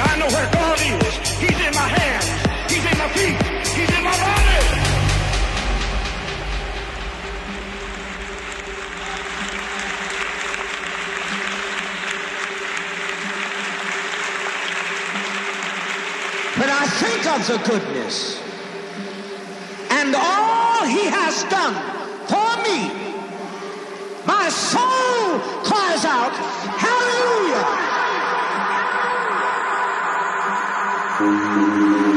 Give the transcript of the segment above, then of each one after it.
I know where God is. He's in my hands. He's in my feet. He's in my body. When I think of the goodness and all he has done for me, my soul cries out, Hallelujah! Compassion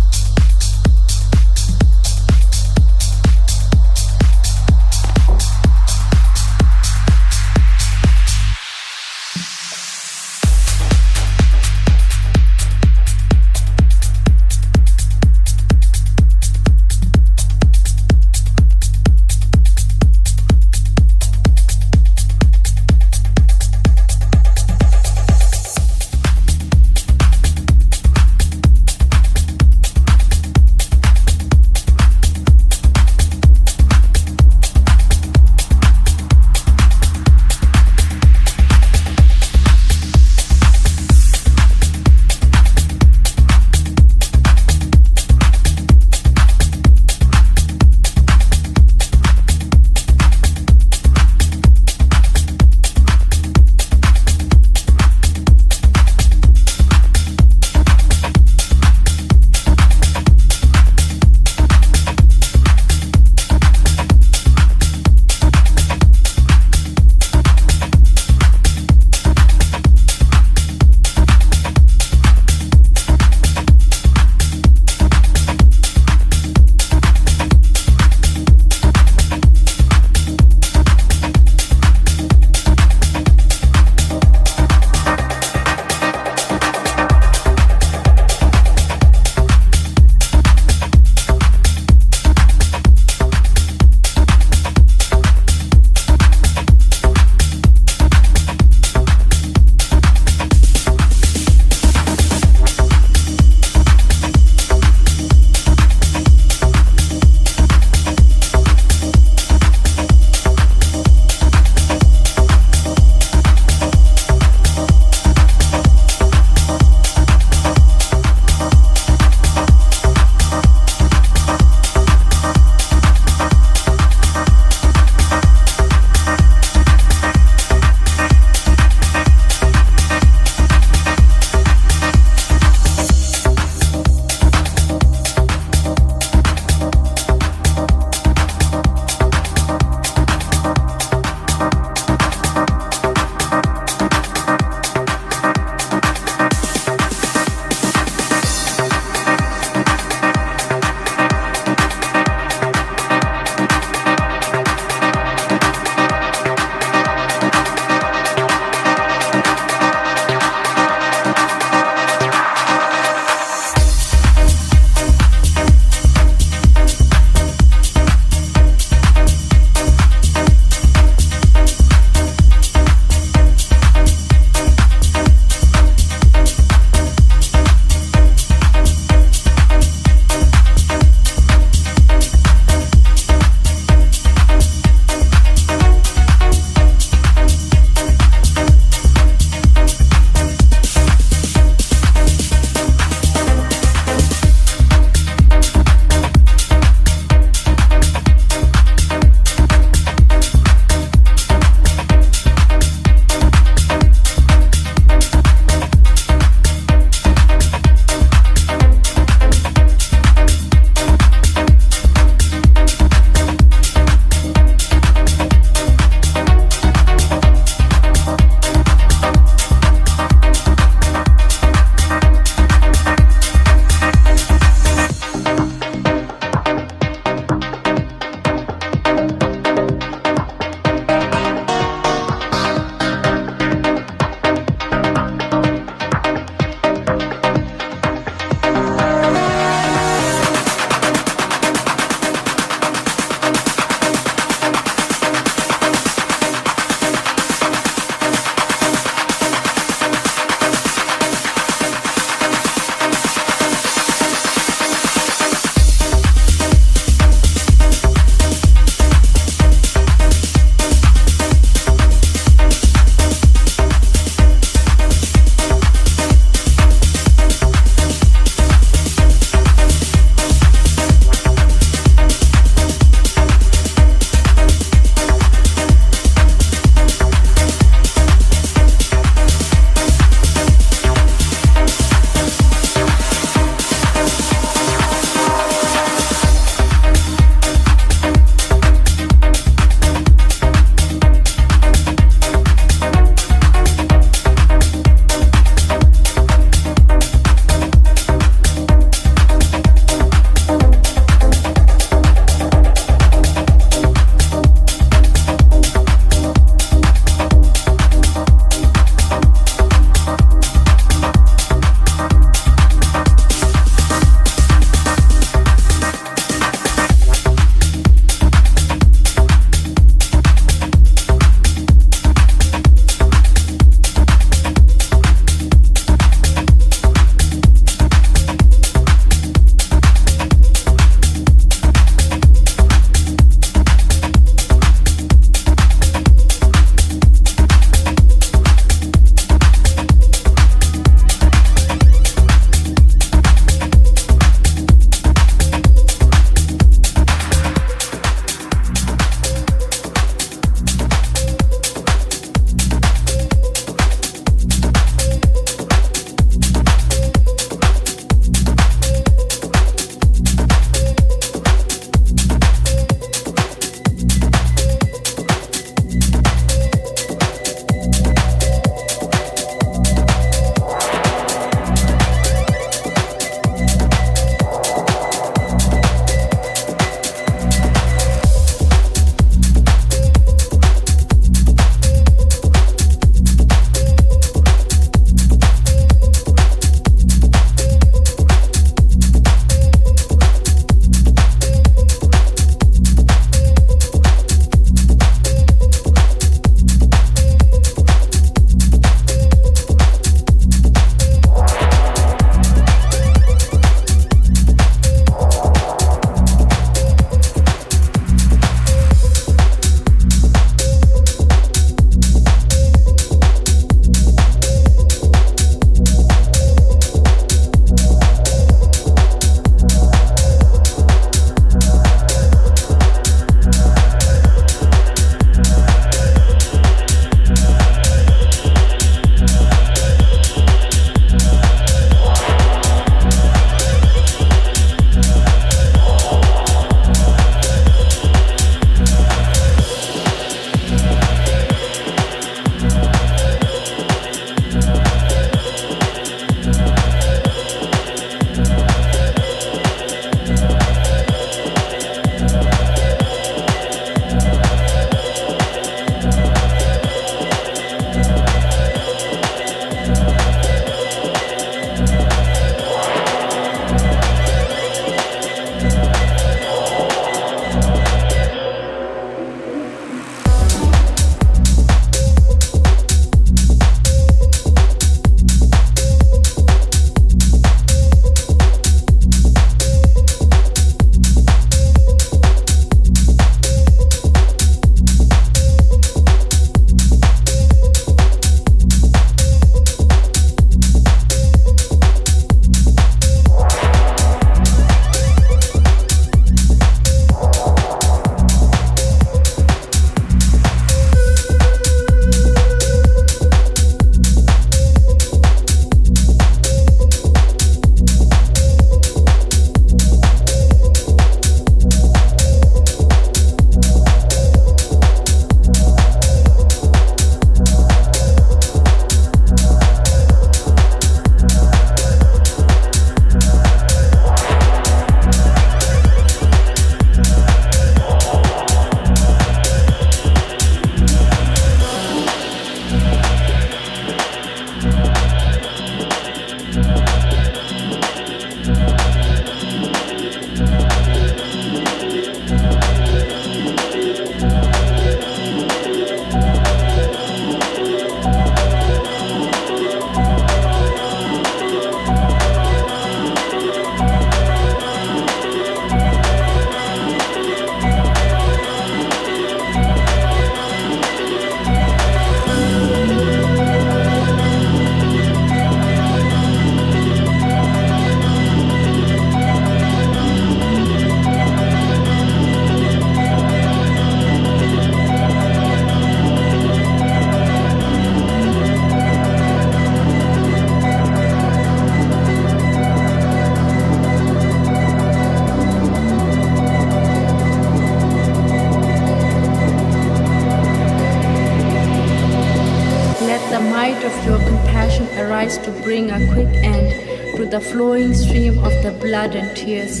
quick end to the flowing stream of the blood and tears.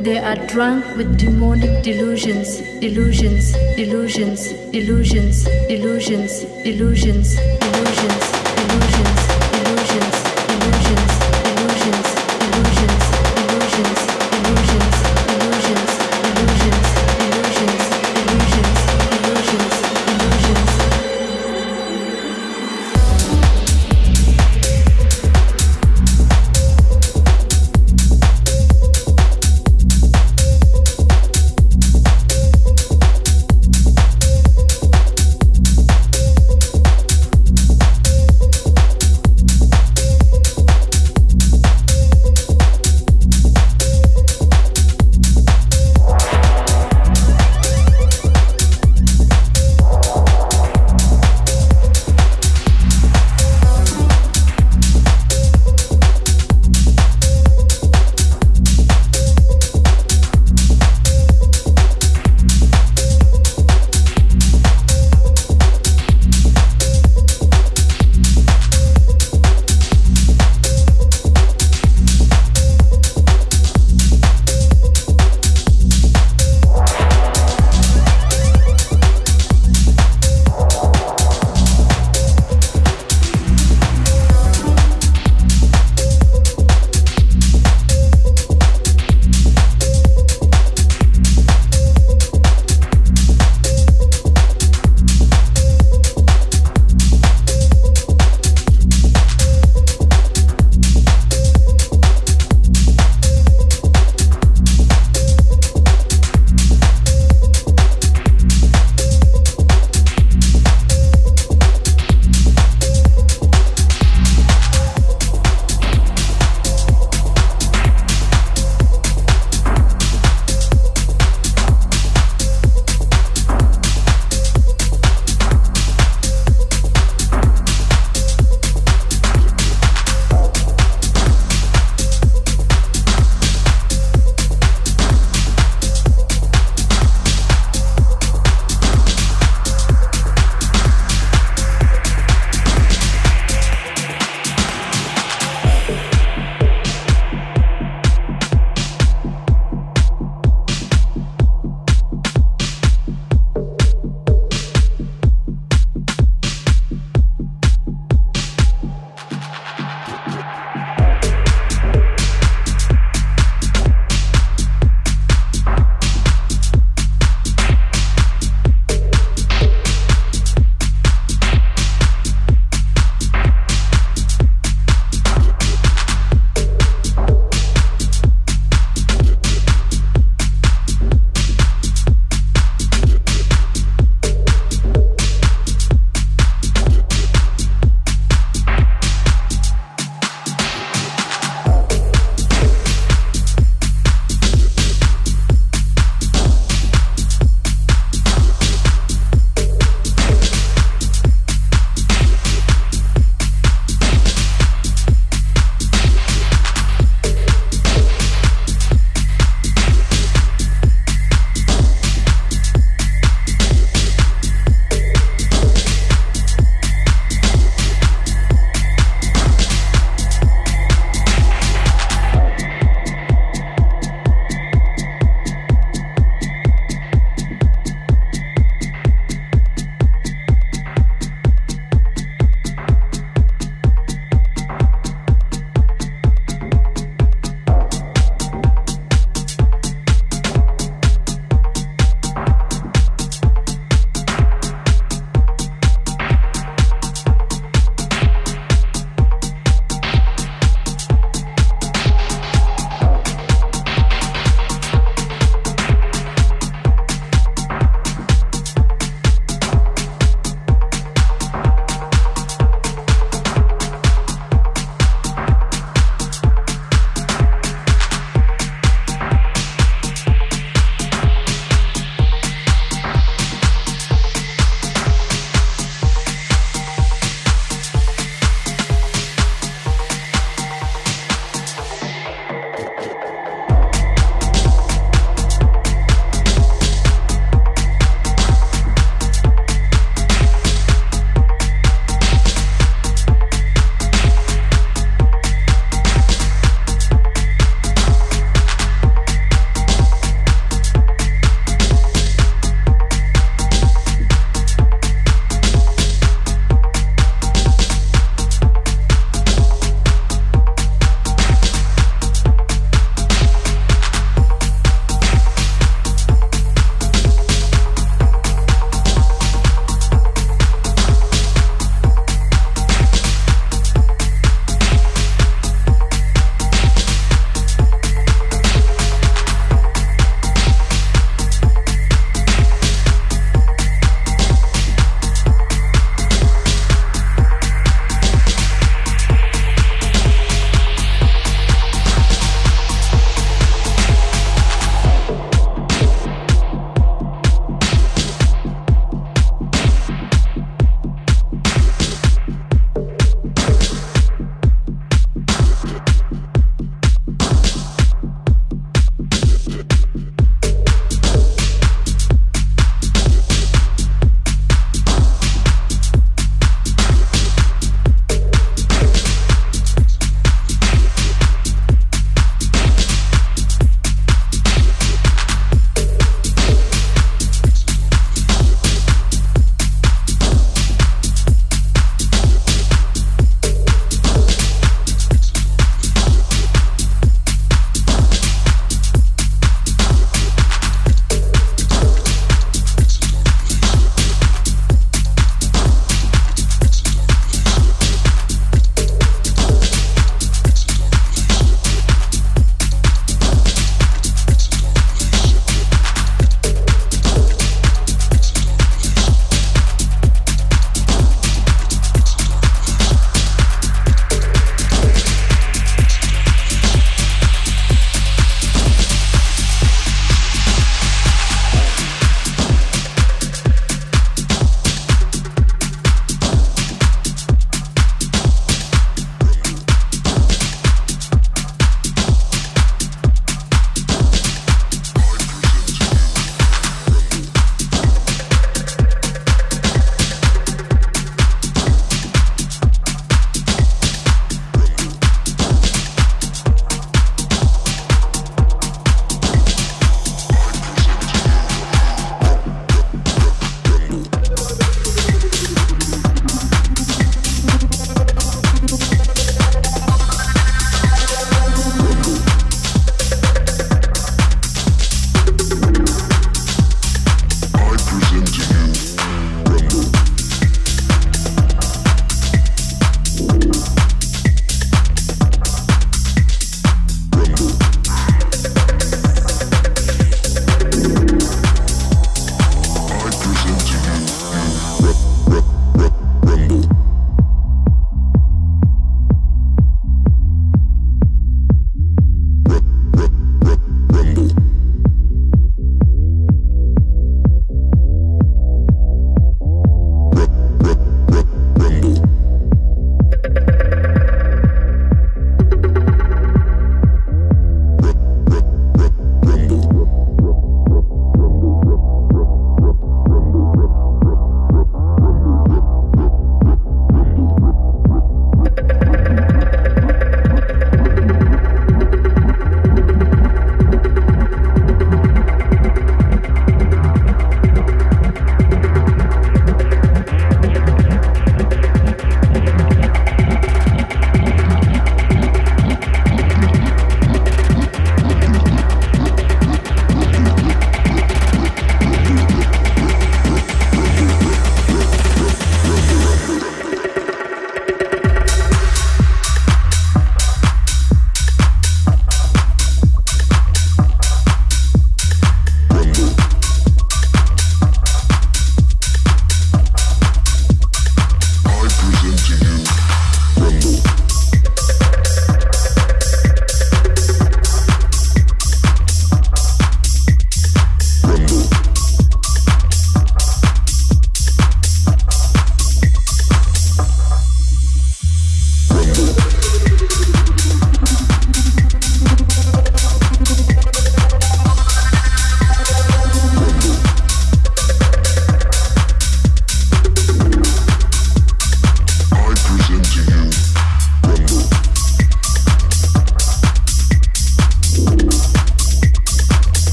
They are drunk with demonic delusions, delusions, delusions, delusions, delusions, delusions.